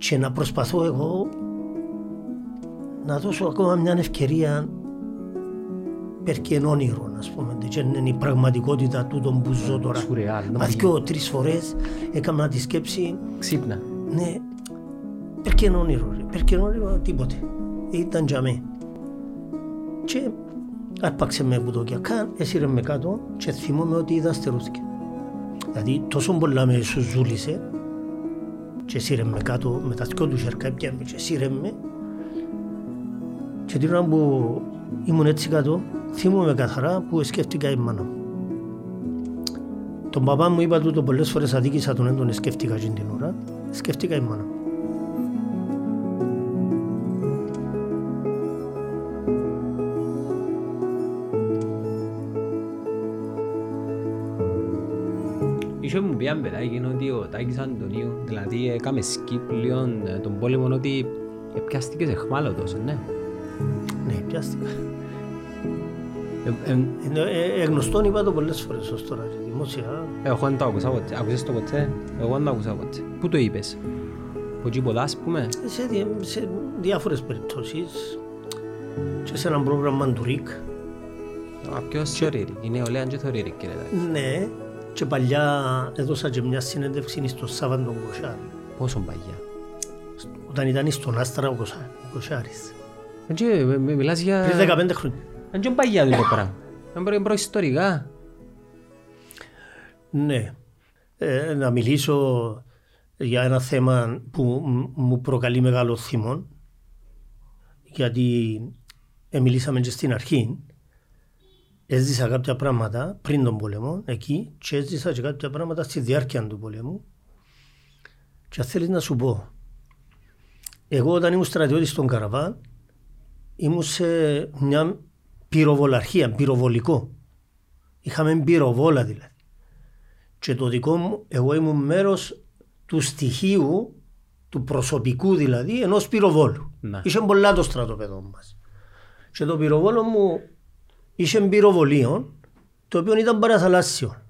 και να προσπαθώ εγώ να δώσω ακόμα μια ευκαιρία περκεί εν όνειρο, ας πούμε, και είναι η πραγματικότητα τούτο που ζω τώρα. Σουρεάλ. Μα δυο τρεις φορές έκανα τη σκέψη, Ξύπνα. ναι, περκεί εν όνειρο, ρε, περκεί εν όνειρο, τίποτε. Ήταν για μέ. Και άρπαξε με που το κιακά, έσυρε με κάτω και θυμόμαι ότι είδα στερούθηκε. Δηλαδή τόσο πολλά με σου ζούλησε και σύρε με κάτω με τα δυο τους χέρια πιάμε και σύρε με και την ώρα που ήμουν έτσι κάτω θυμούμαι καθαρά που σκέφτηκα η μάνα μου. Τον παπά μου είπα τούτο πολλές φορές αδίκησα τον έντον σκέφτηκα εκείνη την ώρα σκέφτηκα η μάνα μου. Είχε μου πει ένα παιδάκι ότι ο Τάκης Αντωνίου, δηλαδή έκαμε σκύπλιον ε, τον πόλεμο ότι πιάστηκες σε χμάλωτος, ναι. Ναι, πιάστηκα. Ε, ε, Είναι ε, ε, γνωστόν είπα το πολλές φορές ως τώρα και δημόσια. Εγώ δεν το άκουσα ποτέ. Άκουσες το ποτέ; Εγώ δεν το άκουσα ποτέ. Πού το είπες; Από εκεί πολλά ας πούμε; Σε, δι- σε διάφορες περιπτώσεις και σε ένα πρόγραμμα του ΡΙΚ Α, Ποιος θεωρήρει. Η νεολαία δεν θεωρήρει κύριε Τάκη. Ναι, και παλιά έδωσα και μια συνέντευξη στο Σάββαν τον Κοσάρη. Πόσο παγιά. Όταν ήταν στον Άστρα ο Κοσά- ο Κοσάρης. Έτσι, με- με- μιλάς για... Πριν 15 χρόνια. Δεν είναι παγιά το πράγμα. Είναι προ- προϊστορικά. Ναι. Ε, να μιλήσω για ένα θέμα που μ- μου προκαλεί μεγάλο θυμό γιατί ε, μιλήσαμε και στην αρχή έζησα κάποια πράγματα πριν τον πόλεμο εκεί και έζησα και κάποια πράγματα στη διάρκεια του πολέμου και αν θέλεις να σου πω εγώ όταν ήμουν στρατιώτης στον Καραβάν ήμουν σε μια πυροβολαρχία, πυροβολικό είχαμε πυροβόλα δηλαδή και το δικό μου, εγώ ήμουν μέρος του στοιχείου, του προσωπικού δηλαδή, ενός πυροβόλου. Ναι. Είχε πολλά το στρατοπέδο μας. Και το πυροβόλο μου είχε πυροβολείο, το οποίο ήταν παραθαλάσσιο.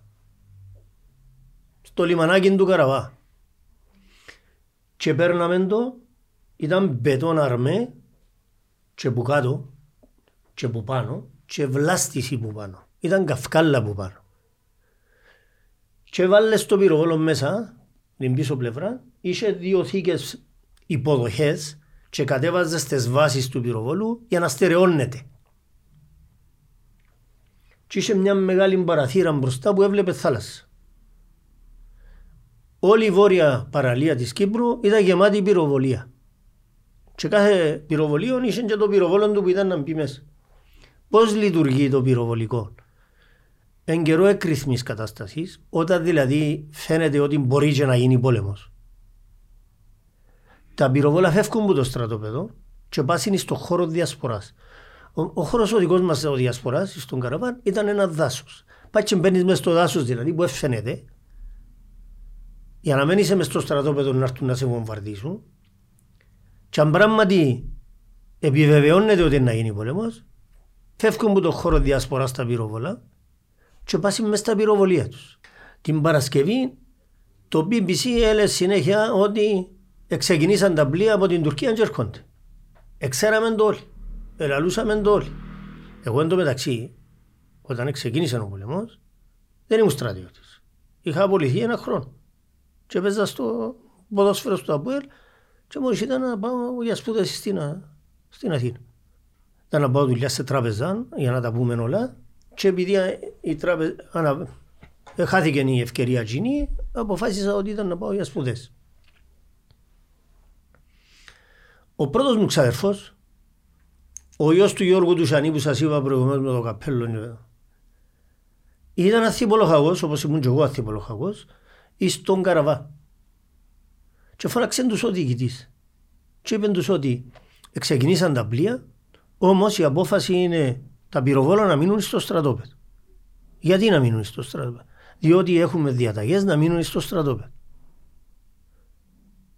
Στο λιμανάκι του Καραβά. Και παίρναμε το, ήταν μπετόν αρμέ, και που κάτω, και που πάνω, και βλάστηση που πάνω. Ήταν καυκάλα που πάνω και βάλες το πυροβόλο μέσα, την πίσω πλευρά, είχε δύο θήκες υποδοχές και κατέβαζες τις βάσεις του πυροβόλου για να στερεώνεται. Και είχε μια μεγάλη παραθύρα μπροστά που έβλεπε θάλασσα. Όλη η βόρεια παραλία της Κύπρου ήταν γεμάτη πυροβολία. Και κάθε πυροβολείο είχε και το πυροβόλο του που ήταν να μπει μέσα. Πώς λειτουργεί το πυροβολικό; Εν καιρό εκρηθμής κατάστασης, όταν δηλαδή φαίνεται ότι μπορεί και να γίνει πόλεμος. Τα πυροβόλα φεύγουν από το στρατόπεδο και πάσουν στο χώρο διασποράς. Ο, ο χώρος ο δικός μας ο διασποράς, στον Καραβάν, ήταν ένα δάσος. Πάει και μπαίνεις μέσα στο δάσος δηλαδή που φαίνεται, για να μην είσαι μες στο στρατόπεδο να έρθουν να σε βομβαρδίσουν και αν πράγματι επιβεβαιώνεται ότι είναι να γίνει πόλεμος, φεύγουν από το χώρο διασποράς τα πυροβόλα και πάσουν μες στα πυροβολία τους. Την Παρασκευή το BBC έλεγε συνέχεια ότι ξεκινήσαν τα πλοία από την Τουρκία και έρχονται. Εξέραμε το όλοι. Ελαλούσαμε το όλοι. Εγώ εν τω μεταξύ, όταν ξεκίνησε ο πολεμός, δεν ήμουν στρατιώτης. Είχα απολυθεί ένα χρόνο. Και έπαιζα στο ποδόσφαιρο στο Αποέλ και μόλις ήταν να πάω για σπούδες στην, στην Αθήνα. Ήταν να πάω δουλειά σε τράπεζα για να τα πούμε όλα και επειδή η τράπεζα ανα... χάθηκε η ευκαιρία εκείνη, αποφάσισα ότι ήταν να πάω για σπουδές. Ο πρώτος μου ξαδερφός, ο γιος του Γιώργου του Σανή που σας είπα προηγουμένως με το καπέλο, ήταν αθήπολοχαγός, όπως ήμουν και εγώ αθήπολοχαγός, εις τον Καραβά. Και φώναξε τους ο διοικητής. Και είπε τους ότι ξεκινήσαν τα πλοία, όμως η απόφαση είναι τα πυροβόλα να μείνουν στο στρατόπεδο. Γιατί να μείνουν στο στρατόπεδο; Διότι έχουμε διαταγές να μείνουν στο στρατόπεδο.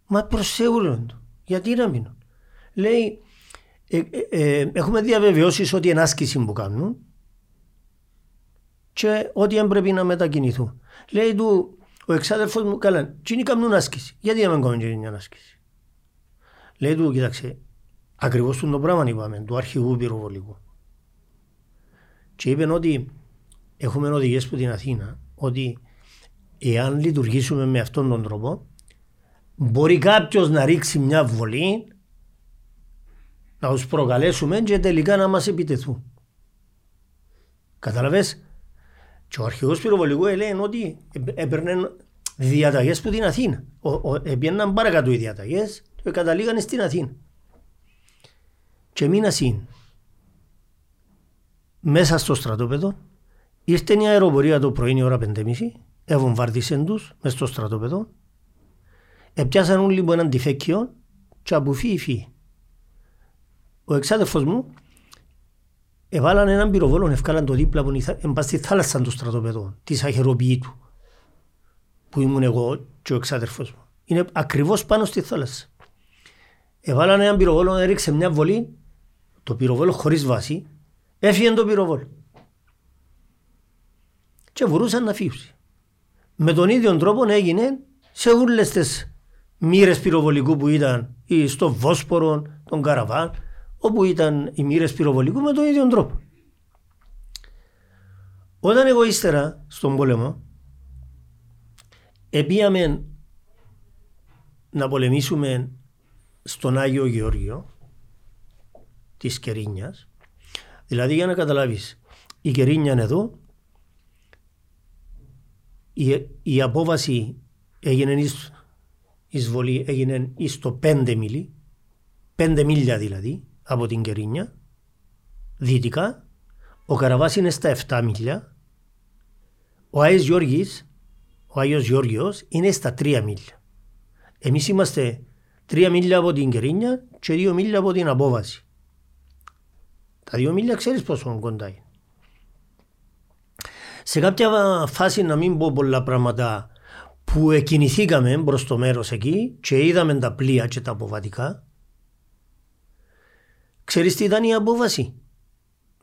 Μα προσέγουν το. Γιατί να μείνουν; Λέει, ε, ε, ε, έχουμε διαβεβαιώσεις ότι είναι άσκηση που κάνουν και ότι δεν πρέπει να μετακινηθούν. Λέει του, ο εξάδελφος μου, καλά, τι κάνουν άσκηση. Γιατί να μην κάνουν και μια άσκηση; Λέει του, κοίταξε, ακριβώς το πράγμα είπαμε, του αρχηγού πυροβολικού. Και είπε ότι έχουμε οδηγίες από την Αθήνα ότι εάν λειτουργήσουμε με αυτόν τον τρόπο μπορεί κάποιος να ρίξει μια βολή να τους προκαλέσουμε και τελικά να μας επιτεθούν. Καταλαβες; Και ο αρχηγός πυροβολικού έλεγε ότι έπαιρνε διαταγές που την Αθήνα. Έπαιρναν παρακάτω οι διαταγές και καταλήγαν στην Αθήνα. Και μήνα συν. Μέσα στο στρατόπεδο ήρθε η αεροπορία το πρωί η ώρα 5.30 εβομβάρδισαν τους μες στο στρατόπεδο Επιάσαν όλοι λοιπόν έναν τυφέκιο και από φύγει Ο εξάδελφος μου έβαλαν έναν πυροβόλο, ευκάλαν το δίπλα που εμπά στη θάλασσα του στρατοπεδού, της αχαιροποιήτου που ήμουν εγώ και ο εξάδελφος μου. Είναι ακριβώς πάνω στη θάλασσα. Έβαλαν έναν πυροβόλο, έριξε μια βολή, το πυροβόλο χωρίς βάση, έφυγε το πυροβόλο. Και μπορούσαν να φύγουν. Με τον ίδιο τρόπο έγινε σε όλες τις μοίρες πυροβολικού που ήταν ή στο Βόσπορο, τον Καραβάν, όπου ήταν οι μοίρες πυροβολικού με τον ίδιο τρόπο. Όταν εγώ ύστερα στον πόλεμο επίαμε να πολεμήσουμε στον Άγιο Γεώργιο της Κερίνιας δηλαδή για να καταλάβεις η Κερίνια είναι εδώ η, η απόβαση έγινε εισβολή έγινε στο 5 μίλι, 5 μίλια δηλαδή από την Κερίνια, δυτικά. Ο Καραβάς είναι στα 7 μίλια. Ο Άγιος Γιώργης, ο Άγιος Γιώργιος είναι στα 3 μίλια. Εμείς είμαστε 3 μίλια από την Κερίνια και 2 μίλια από την απόβαση. Τα 2 μίλια ξέρεις πόσο κοντά είναι. Σε κάποια φάση να μην πω πολλά πράγματα που εκκινηθήκαμε προ το μέρος εκεί και είδαμε τα πλοία και τα αποβατικά. Ξέρεις τι ήταν η απόβαση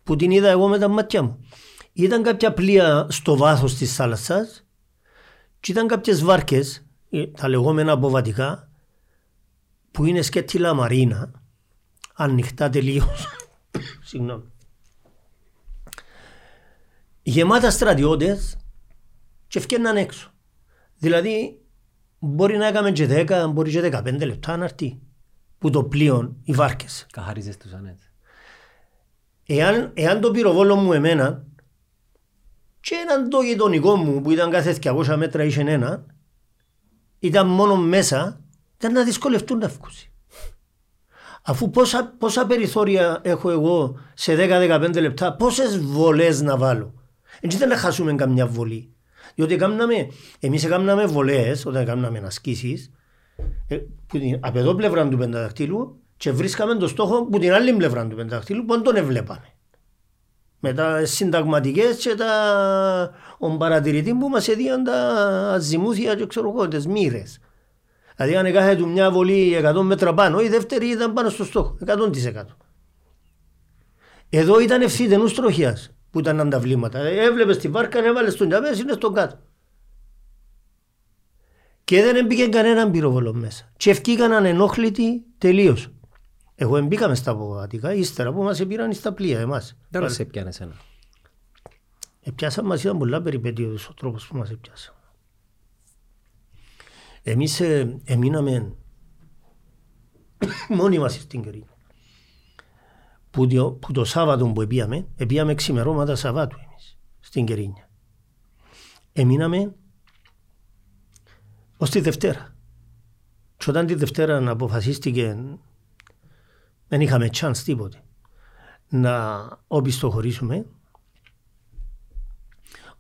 που την είδα εγώ με τα μάτια μου. Ήταν κάποια πλοία στο βάθος της θάλασσας και ήταν κάποιες βάρκες, ε, τα λεγόμενα αποβατικά, που είναι σκέτηλα μαρίνα, ανοιχτά τελείω. Συγγνώμη. Γεμάτα στρατιώτες και ευκαιρναν έξω. Δηλαδή μπορεί να έκαμε και 10, μπορεί και 15 λεπτά να έρθει που το πλοίο οι βάρκες. Καθαρίζες τους ανέτ. Εάν, εάν το πυροβόλο μου εμένα και έναν το γειτονικό μου που ήταν κάθε 200 μέτρα είχε ένα ήταν μόνο μέσα ήταν να δυσκολευτούν να βγουν. Αφού πόσα, πόσα περιθώρια έχω εγώ σε 10-15 λεπτά, πόσες βολές να βάλω. Έτσι δεν να χάσουμε καμιά βολή. Διότι έκαναμε, εμείς έκαναμε βολές όταν έκαναμε ασκήσεις ε, που την από εδώ πλευρά του πενταδακτήλου και βρίσκαμε το στόχο που την άλλη πλευρά του πενταδακτήλου που δεν τον έβλεπαμε. Με τα συνταγματικές και τα ο παρατηρητή που μας έδιαν τα αζημούθια και ξέρω εγώ, τις μοίρες. Δηλαδή αν έκανε μια βολή 100 μέτρα πάνω, η δεύτερη ήταν πάνω στο στόχο, 100%. Εδώ ήταν ευθύτενους τροχιάς που ήταν τα βλήματα. Έβλεπες τη βάρκα, έβαλες στον τζαμέ, είναι στον κάτω. Και δεν έμπηκε κανέναν πυροβολό μέσα. Και ευκήκαν ανενόχλητοι τελείως. Εγώ εμπήκαμε στα αποβατικά, ύστερα που μας πήραν στα πλοία εμάς. Δεν σε έπιανε ένα. Επιάσαμε μας ήταν πολλά περιπέτεια ο τρόπος που μας έπιασαν. Εμείς ε, εμείναμε μόνοι μας στην Κρήτη που το, που το Σάββατο που πήγαμε, πήγαμε ξημερώματα Σαββάτου εμείς, στην Κερίνια. Εμείναμε ως τη Δευτέρα. Και όταν τη Δευτέρα αποφασίστηκε, δεν είχαμε chance τίποτε, να οπισθοχωρήσουμε,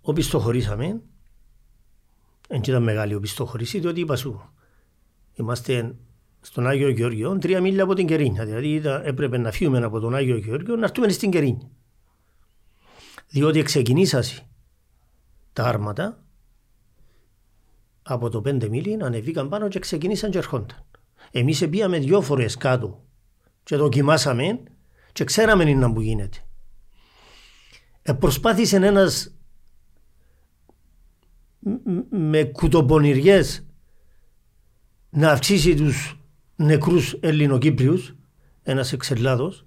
οπισθοχωρήσαμε, δεν ήταν μεγάλη οπισθοχωρήση, διότι είπα σου, είμαστε στον Άγιο Γεώργιο, τρία μίλια από την Κερίνια. Δηλαδή έπρεπε να φύγουμε από τον Άγιο Γεώργιο να έρθουμε στην Κερίνια. Διότι ξεκινήσασαι τα άρματα από το πέντε μίλι, ανεβήκαν πάνω και ξεκινήσαν και ερχόνταν. Εμείς πήγαμε δυο φορές κάτω και δοκιμάσαμε και ξέραμε είναι που γίνεται. Ε, προσπάθησε ένα με κουτοπονηριές να αυξήσει τους νεκρούς Ελληνοκύπριους, ένας εξελάδος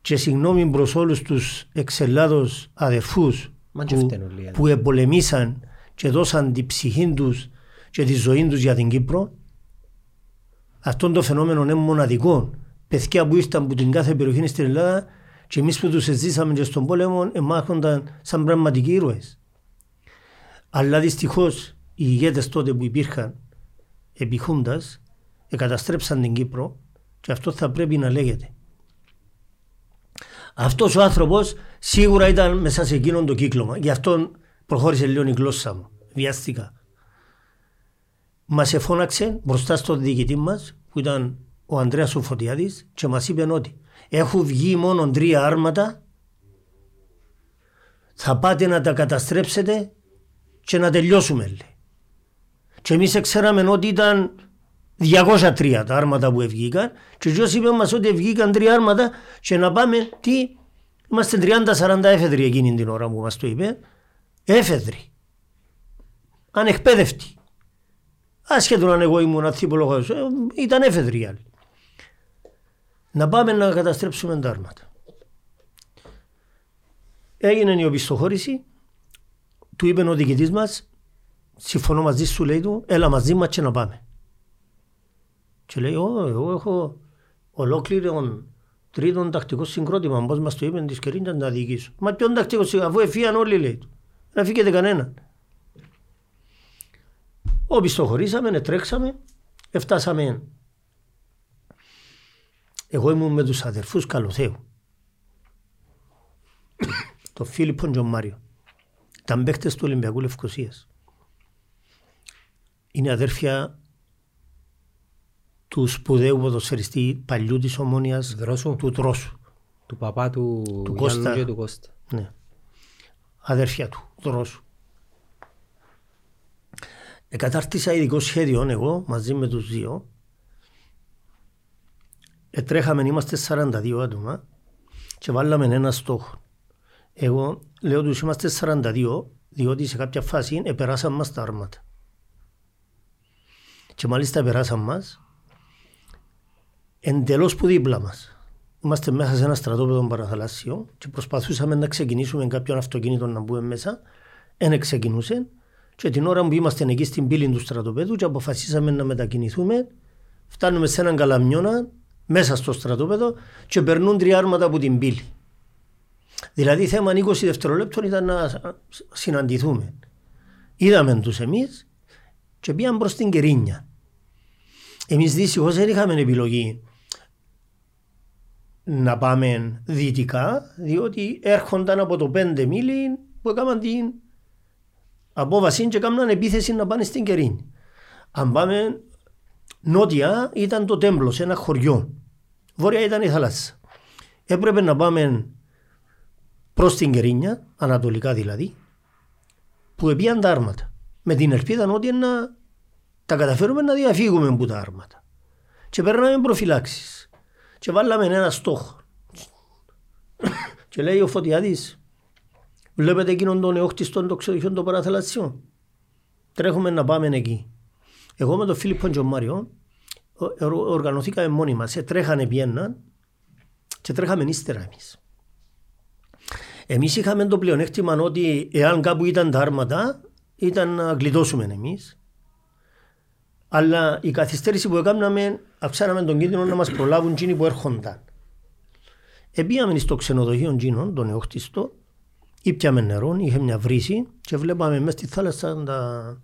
και συγγνώμη προς όλους τους εξελάδος αδερφούς Μα και που, φταίνε όλοι, που επολεμήσαν και δώσαν την ψυχή τους και τη ζωή τους για την Κύπρο. Αυτό το φαινόμενο είναι μοναδικό. Παιδιά που ήρθαν από την κάθε περιοχή στην Ελλάδα και εμείς που τους ζήσαμε και στον πόλεμο εμάχονταν σαν πραγματικοί ήρωες. Αλλά δυστυχώς οι ηγέτες τότε που υπήρχαν επί Χούντας εκαταστρέψαν την Κύπρο και αυτό θα πρέπει να λέγεται. Αυτός ο άνθρωπος σίγουρα ήταν μέσα σε εκείνον το κύκλωμα. Γι' αυτό προχώρησε λίγο η γλώσσα μου. Βιάστηκα. Μας εφώναξε μπροστά στον διοικητή μας που ήταν ο Ανδρέας ο Φωτιάδης και μας είπε ότι έχουν βγει μόνο τρία άρματα θα πάτε να τα καταστρέψετε και να τελειώσουμε λέει. Και εμείς ξέραμε ότι ήταν 203 τα άρματα που βγήκαν και ο είπε μας ότι βγήκαν τρία άρματα και να πάμε τι είμαστε 30-40 έφεδροι εκείνη την ώρα που μας το είπε έφεδροι ανεκπαίδευτοι ασχέτω αν εγώ ήμουν αθήπολογος ε, ήταν έφεδροι οι άλλοι να πάμε να καταστρέψουμε τα άρματα έγινε η οπισθοχώρηση του είπε ο διοικητής μας συμφωνώ μαζί σου λέει του έλα μαζί μας και να πάμε και λέει, εγώ έχω ολόκληρο τρίτον τακτικό συγκρότημα. Πώς μας το είπε της Κερίντα να διοικήσω. Μα ποιον τακτικό συγκρότημα, αφού εφίαν όλοι λέει του. Δεν φύγεται κανένα. Όποιοι το χωρίσαμε, τρέξαμε, εφτάσαμε. Εγώ ήμουν με τους αδερφούς Καλοθέου. το Φίλιππον και ο Μάριο. Τα παίχτες του Ολυμπιακού Λευκοσίας. Είναι αδέρφια του σπουδαίου ποδοσφαιριστή παλιού της Ομόνιας Δρόσου. του Δρόσου. Του παπά του, Του Γιάννου Κώστα. και του Κώστα. Ναι. Αδέρφια του, Δρόσου. Εκατάρτισα ειδικό σχέδιο εγώ μαζί με τους δύο. Ετρέχαμε, είμαστε 42 άτομα και βάλαμε ένα στόχο. Εγώ λέω τους είμαστε 42 διότι σε κάποια φάση επεράσαν μας τα άρματα. Και μάλιστα επεράσαν μας εντελώς που δίπλα μας. Είμαστε μέσα σε ένα στρατόπεδο παραθαλάσσιο και προσπαθούσαμε να ξεκινήσουμε κάποιον αυτοκίνητο να μπούμε μέσα. Εν ξεκινούσε και την ώρα που είμαστε εκεί στην πύλη του στρατοπέδου και αποφασίσαμε να μετακινηθούμε, φτάνουμε σε έναν καλαμιώνα μέσα στο στρατόπεδο και περνούν τρία άρματα από την πύλη. Δηλαδή θέμα 20 δευτερολέπτων ήταν να συναντηθούμε. Είδαμε τους εμείς και πήγαμε προς την Κερίνια. Εμείς δυστυχώς δεν είχαμε επιλογή να πάμε δυτικά, διότι έρχονταν από το 5 μίλι που έκαναν την απόβαση και έκαναν επίθεση να πάνε στην Κερίνη. Αν πάμε νότια ήταν το τέμπλο σε ένα χωριό. Βόρεια ήταν η θάλασσα. Έπρεπε να πάμε προς την Κερίνια, ανατολικά δηλαδή, που επίαν τα άρματα. Με την ελπίδα ότι να τα καταφέρουμε να διαφύγουμε από τα άρματα. Και παίρναμε προφυλάξεις. Και βάλαμε ένα στόχο. και λέει ο Φωτιάδης, βλέπετε εκείνον τον εόχτιστον το ξεδοχείο των παραθαλασσιών. Τρέχουμε να πάμε εκεί. Εγώ με τον Φίλιππο και τον Μάριο ο- ο- οργανωθήκαμε μόνοι μας. Ε, Τρέχανε πιέναν και τρέχαμε ύστερα εμείς. Εμείς είχαμε το πλεονέκτημα ότι εάν κάπου ήταν τα άρματα ήταν να γλιτώσουμε εμείς. Αλλά η καθυστέρηση που έκαναμε αυξάναμε τον κίνδυνο να μας προλάβουν εκείνοι που έρχονταν. Επίαμε στο ξενοδοχείο εκείνον, τον εόχτιστο, ήπιαμε νερό, είχε μια βρύση και βλέπαμε μέσα στη θάλασσα τα,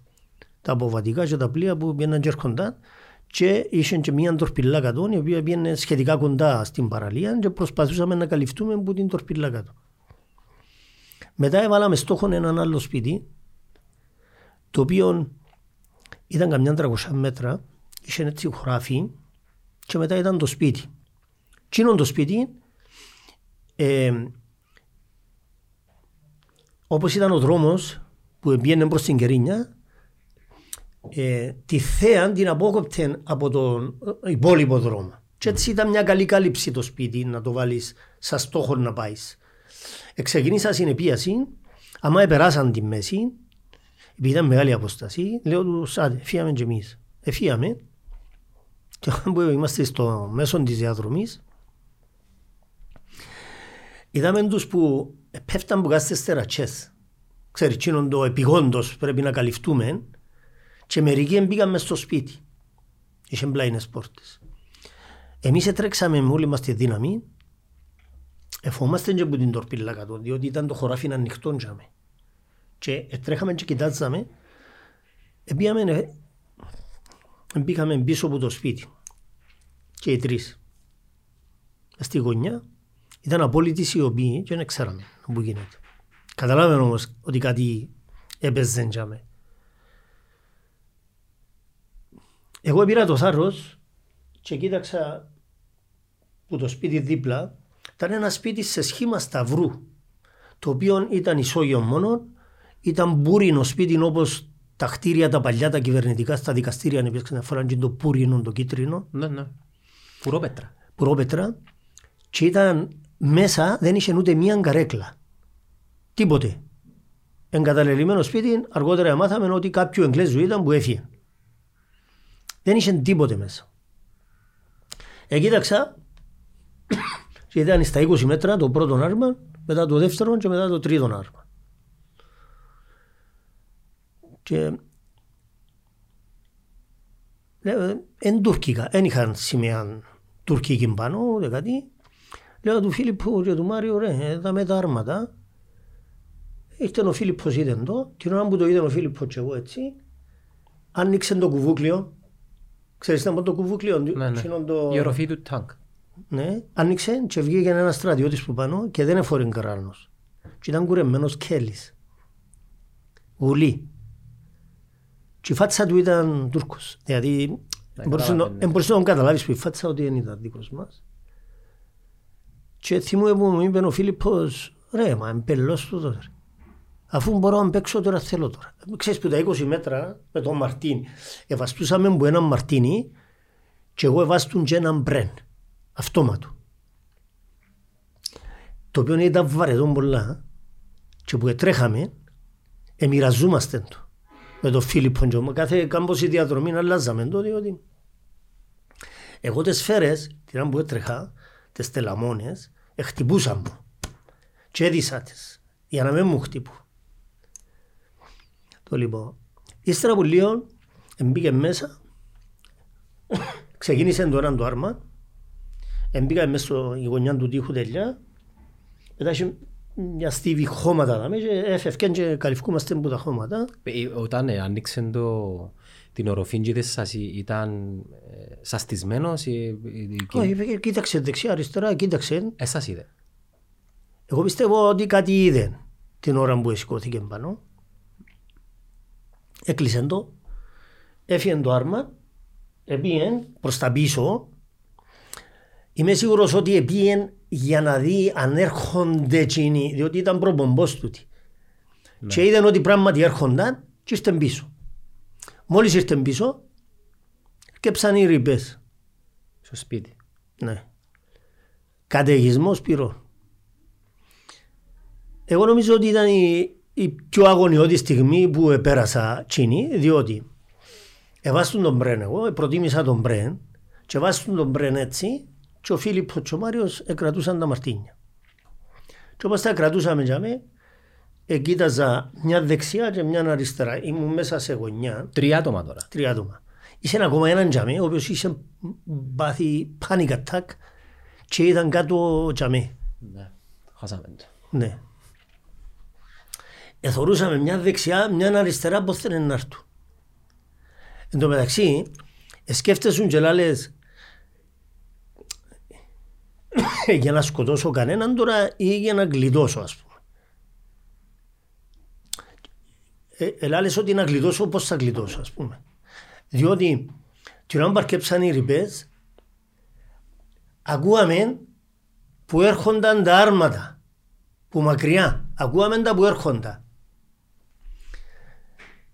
τα αποβατικά και τα πλοία που πήγαιναν και έρχονταν και είχε και μια τορπιλά κάτω η οποία πήγαινε σχετικά κοντά στην παραλία και προσπαθούσαμε να καλυφθούμε από την τορπιλά κάτω. Μετά έβαλαμε στόχο έναν άλλο σπίτι το οποίο ήταν καμιά 300 μέτρα, είχε έτσι χωράφι και μετά ήταν το σπίτι. Τσίνον το σπίτι, ε, όπως ήταν ο δρόμος που πήγαινε προς την Κερίνια, ε, τη θέα την απόκοπτε από τον υπόλοιπο δρόμο. Και έτσι ήταν μια καλή κάλυψη το σπίτι να το βάλεις σαν στόχο να πάεις. Εξεκίνησα συνεπίαση, άμα επεράσαν τη μέση, επειδή ήταν μεγάλη απόσταση, λέω τους άντε, φύγαμε και εμείς. Εφύγαμε Και όταν που είμαστε στο μέσο της διαδρομής, είδαμε τους που πέφταν που κάθεται στερατσές. Ξέρεις, εκείνον το επιγόντος πρέπει να καλυφτούμε και μερικοί μπήκαν μες στο σπίτι. Είχε μπλάινες πόρτες. Εμείς έτρεξαμε με όλη μας τη δύναμη Εφόμαστε και από την τορπίλα κάτω, διότι ήταν το χωράφι να ανοιχτό τζάμε. Και τρέχαμε και κοιτάζαμε, επίαμε, μπήκαμε πίσω από το σπίτι και οι τρεις. Στη γωνιά ήταν απόλυτη σιωπή και δεν ξέραμε που γίνεται. Καταλάβαμε όμως ότι κάτι έπαιζε τζάμε. Εγώ πήρα το θάρρος και κοίταξα που το σπίτι δίπλα ήταν ένα σπίτι σε σχήμα σταυρού, το οποίο ήταν ισόγειο μόνο, ήταν μπούρινο σπίτι όπως τα κτίρια τα παλιά, τα κυβερνητικά, στα δικαστήρια, αν έπαιξε να φοράνε το πούρινο, το κίτρινο. Ναι, ναι. Πουρόπετρα. Πουρόπετρα. Και ήταν μέσα, δεν είχε ούτε μία καρέκλα. Τίποτε. Εγκαταλελειμμένο σπίτι, αργότερα μάθαμε ότι κάποιο Εγγλέζου ήταν που έφυγε. Δεν είχε τίποτε μέσα. Εκοίταξα και ήταν στα 20 μέτρα το πρώτο άρμα, μετά το δεύτερο και μετά το τρίτο άρμα. Και εν τουρκικά, δεν είχαν σημαία τουρκική πάνω, ούτε κάτι. Λέω του Φίλιππου και του Μάριου, ρε, εδώ με τα άρματα. Ήρθε ο Φίλιππος είδε το, την ώρα που το είδε ο Φίλιππος και εγώ έτσι, άνοιξε το κουβούκλιο. Ξέρεις τι το κουβούκλιο, ναι, ναι. το... η οροφή του τάγκ ναι, άνοιξε και βγήκε ένας στρατιώτης που πάνω και δεν έφορε κράνος. Και ήταν κουρεμένος κέλης. Γουλή. Και η φάτσα του ήταν Τούρκος. Δηλαδή, δεν μπορούσε να τον καταλάβεις που η φάτσα ότι δεν ήταν δικός μας. Και θυμούμαι που μου είπε ο Φίλιππος, ρε, μα είμαι πελός του τώρα. Αφού μπορώ να παίξω τώρα θέλω τώρα. Ξέρεις που τα 20 μέτρα με τον Μαρτίνι. Ευαστούσαμε που έναν Μαρτίνι και εγώ εβάστουν και έναν Μπρέν αυτόματο. Το οποίο ήταν βαρετό πολλά και που τρέχαμε, εμοιραζόμαστε το. Με τον Φίλιππο και κάθε η διαδρομή αλλάζαμε το, διότι εγώ τις σφαίρες, την ώρα που έτρεχα, τις τελαμόνες, χτυπούσαν μου και έδισα τις, για να μην μου χτύπουν. Το λοιπόν, ύστερα που λίγο, μπήκε μέσα, ξεκίνησε τώρα το άρμα, Εμπήκα μέσα στη γωνιά του τείχου τελειά. Μετά είχε μια στίβη χώματα δάμε και έφευκαν και καλυφκούμαστε από τα χώματα. Ε, όταν ε, άνοιξε το, την οροφή και σας ήταν ε, σαστισμένος ή... Όχι, κοίταξε δεξιά αριστερά, κοίταξε. Εσάς είδε. Εγώ πιστεύω ότι κάτι είδε την ώρα που σηκώθηκε πάνω. Έκλεισε το, έφυγε το άρμα, επήγε προς τα πίσω Είμαι σίγουρος ότι επίεν για να δει αν έρχονται εκείνοι, διότι ήταν προπομπός του. Ναι. Και είδαν ότι πράγματι έρχονταν και ήρθαν πίσω. Μόλις ήρθαν πίσω, κέψαν οι ρηπές. Στο σπίτι. Ναι. Καταιγισμός πυρό. Εγώ νομίζω ότι ήταν η, η πιο αγωνιώδη στιγμή που επέρασα τσίνη, διότι εβάστον τον Μπρέν εγώ, προτίμησα τον Μπρέν και βάστον τον Μπρέν έτσι και ο Φίλιππος και ο Μάριος εκρατούσαν τα μαρτίνια. Και όπως τα κρατούσαμε για με, εκείταζα μια δεξιά και μια αριστερά. Ήμουν μέσα σε γωνιά. Τρία άτομα τώρα. Τρία άτομα. Είσαι ακόμα έναν τζαμί, ο οποίος είχε πάθει panic attack και ήταν κάτω τζαμί. Ναι, χάσαμε το. Ναι. Εθωρούσαμε μια δεξιά, μια αριστερά που θέλουν να έρθουν. Εν τω μεταξύ, σκέφτεσαι και λες, για να σκοτώσω κανέναν τώρα ή για να γλιτώσω ας πούμε. Ε, ελάλες ότι να γλιτώσω πώς θα γλιτώσω ας πούμε. Διότι την ώρα παρκέψαν οι ρηπές ακούαμε που έρχονταν τα άρματα που μακριά. Ακούαμε τα που έρχονταν.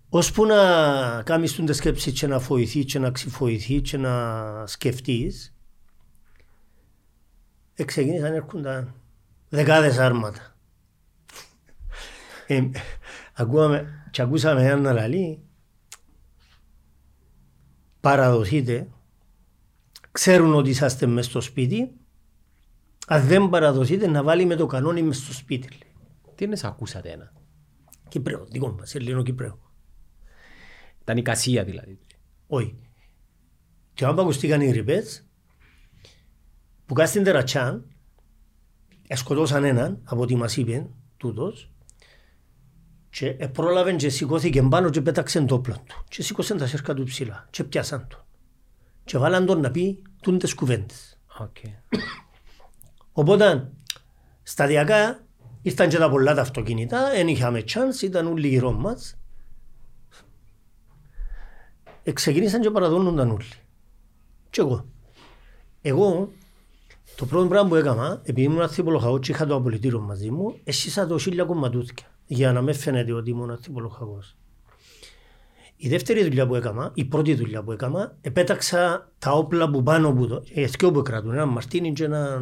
Ώσπου να κάνεις την σκέψη και να φοηθεί και να ξυφοηθεί και να σκεφτείς ξεκίνησαν να έρχονταν δεκάδες άρματα. ε, ακούαμε, και ακούσαμε έναν να λαλεί παραδοθείτε ξέρουν ότι είσαστε μέσα στο σπίτι, αν δεν παραδοθείτε να βάλει με το κανόνι μέσα στο σπίτι. λέει. Τι είναι σε ακούσατε ένα; Κυπρέο, δικό μας, Ελληνό Κυπρέο. Ήταν η κασία δηλαδή. Όχι. Και όταν ακουστήκαν οι ρηπές, που κάτω στην τερατσάν, σκοτώσαν έναν από ό,τι μας είπε τούτος και πρόλαβε και σηκώθηκε πάνω και πέταξε το όπλο του και σήκωσε τα σέρκα του ψηλά και πιάσαν τον και βάλαν τον να πει τούντες κουβέντες. Okay. Οπότε σταδιακά ήρθαν και τα πολλά τα αυτοκίνητα, δεν είχαμε chance, ήταν όλοι γύρω μας. Ε, ξεκίνησαν και παραδώνονταν όλοι. Και εγώ. Εγώ το πρώτο πράγμα που έκανα, επειδή ήμουν αθυπολογαγός και είχα το απολυτήριο μαζί μου, έσυσα το χίλια κομματούθηκια για να με φαίνεται ότι ήμουν αθυπολογαγός. Η δεύτερη δουλειά που έκανα, η πρώτη δουλειά που έκανα, επέταξα τα όπλα που πάνω από το, οι εθκιό που κρατούν, ένα μαρτίνι και ένα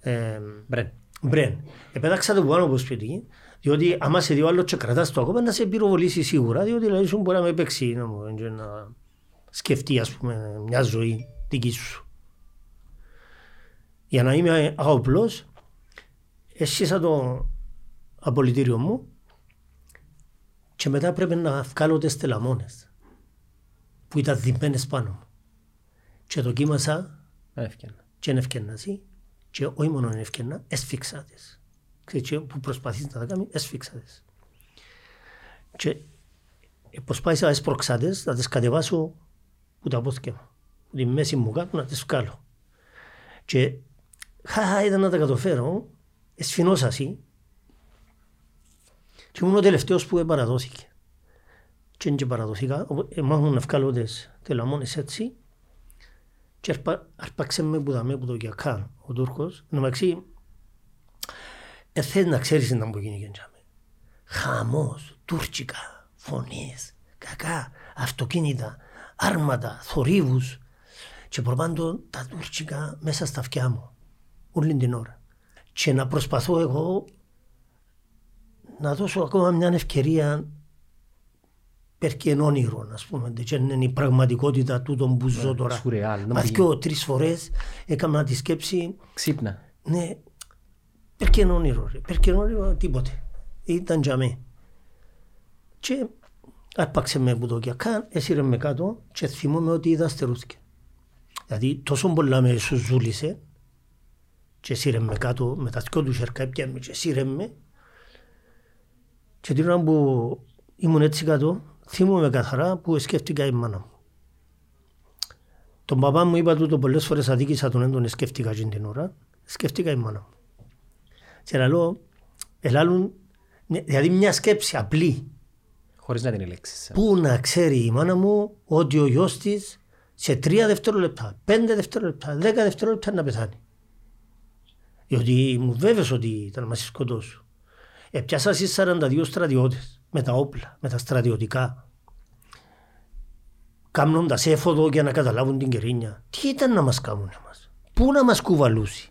ε, Μπρεν. μπρεν. Επέταξα το που πάνω από το σπίτι, διότι άμα σε δύο άλλος και κρατάς το ακόμα να σε πυροβολήσει σίγουρα, διότι δηλαδή σου μπορεί να με παίξει να, μου, και να σκεφτεί ας πούμε μια ζωή δική σου. Για να είμαι αόπλος, έσυσα το απολυτήριο μου και μετά πρέπει να βγάλω τις τελαμόνες που ήταν διμμένες πάνω μου. Και το κοίμασα Έφυγαν. και ευκαινασί και όχι μόνο ευκαινα, έσφιξα τις. Ξέρεις, και που προσπαθείς να τα κάνεις, έσφιξα τις. Και προσπάθησα να έσπρωξα τις, να τις κατεβάσω που τα πόθηκια μου. Που τη μέση μου κάτω να τις βγάλω. Και χα, ήταν να τα καταφέρω, εσφινώσασαι και ήμουν ο τελευταίος που παραδόθηκε. Και δεν και παραδοθήκα, μάχουν να βγάλω τις τελαμόνες έτσι και αρπα, αρπάξε με που δαμε που το γιακά ο Τούρκος. Εν τω μεταξύ, ε, θες να ξέρεις να μου γίνει και εντιάμε. Χαμός, τουρκικά, φωνές, κακά, αυτοκίνητα, άρματα, θορύβους και προπάντων τα τουρκικά μέσα στα αυτιά μου, όλη την ώρα. Και να προσπαθώ εγώ να δώσω ακόμα μια ευκαιρία περκεί εν όνειρο, ας πούμε, και είναι η πραγματικότητα τούτο που ζω τώρα. σουρεάλ, να Μας μου δυο, τρεις φορές έκανα τη σκέψη, Ξύπνα. ναι, περκεί εν όνειρο, ρε. περκεί εν όνειρο, τίποτε. Ήταν για μέ. Και άρπαξε με μπουδοκιακά, έσυρε με κάτω και θυμούμαι ότι είδα στερούθηκε. Δηλαδή τόσο πολλά με σου ζούλησε και σύρε με κάτω με τα δυο του χερκά έπιανε με και σύρε με και την ώρα που ήμουν έτσι κάτω θυμούμαι καθαρά που σκέφτηκα η μάνα μου. Τον παπά μου είπα τούτο πολλές φορές αδίκησα τον έντον σκέφτηκα εκείνη την ώρα. Σκέφτηκα η μάνα μου. Και λέω, ελάλουν, δηλαδή μια σκέψη απλή Χωρίς να την ελέξεις. Πού να ξέρει η μάνα μου ότι ο γιος της σε τρία δευτερόλεπτα, πέντε δευτερόλεπτα, δέκα δευτερόλεπτα να πεθάνει. Διότι μου βέβαιος ότι ήταν να μας σκοτώσουν. Επιάσα στις 42 στρατιώτες με τα όπλα, με τα στρατιωτικά. Κάμνοντας έφοδο για να καταλάβουν την κερίνια. Τι ήταν να μας κάνουν εμάς; Πού να μας κουβαλούσει;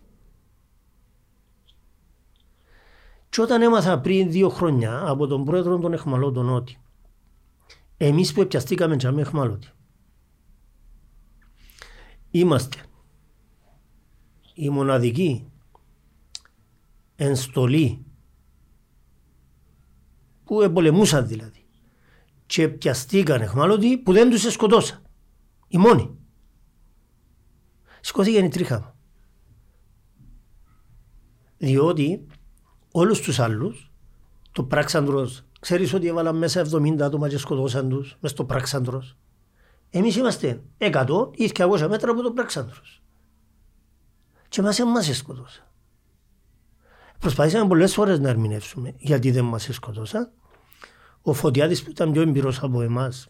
Και όταν έμαθα πριν δύο χρόνια από τον πρόεδρο των Εχμαλώτων ότι εμείς που επιαστήκαμε και με Εχμαλώτη είμαστε η μοναδική ενστολή που εμπολεμούσαν δηλαδή και πιαστήκαν εχμάλωτοι που δεν τους σκοτώσα. Οι μόνοι. Σηκώθηκε η τρίχα μου. Διότι όλους τους άλλους το πράξαντρος ξέρεις ότι έβαλαν μέσα 70 άτομα και σκοτώσαν τους μες στο πράξαντρος. Εμείς είμαστε 100 ή 200 μέτρα από το πράξαντρος. Και μας εμάς σκοτώσαν. Προσπαθήσαμε πολλές φορές να ερμηνεύσουμε γιατί δεν μας σκοτώσαν. Ο Φωτιάδης που ήταν πιο εμπειρός από εμάς,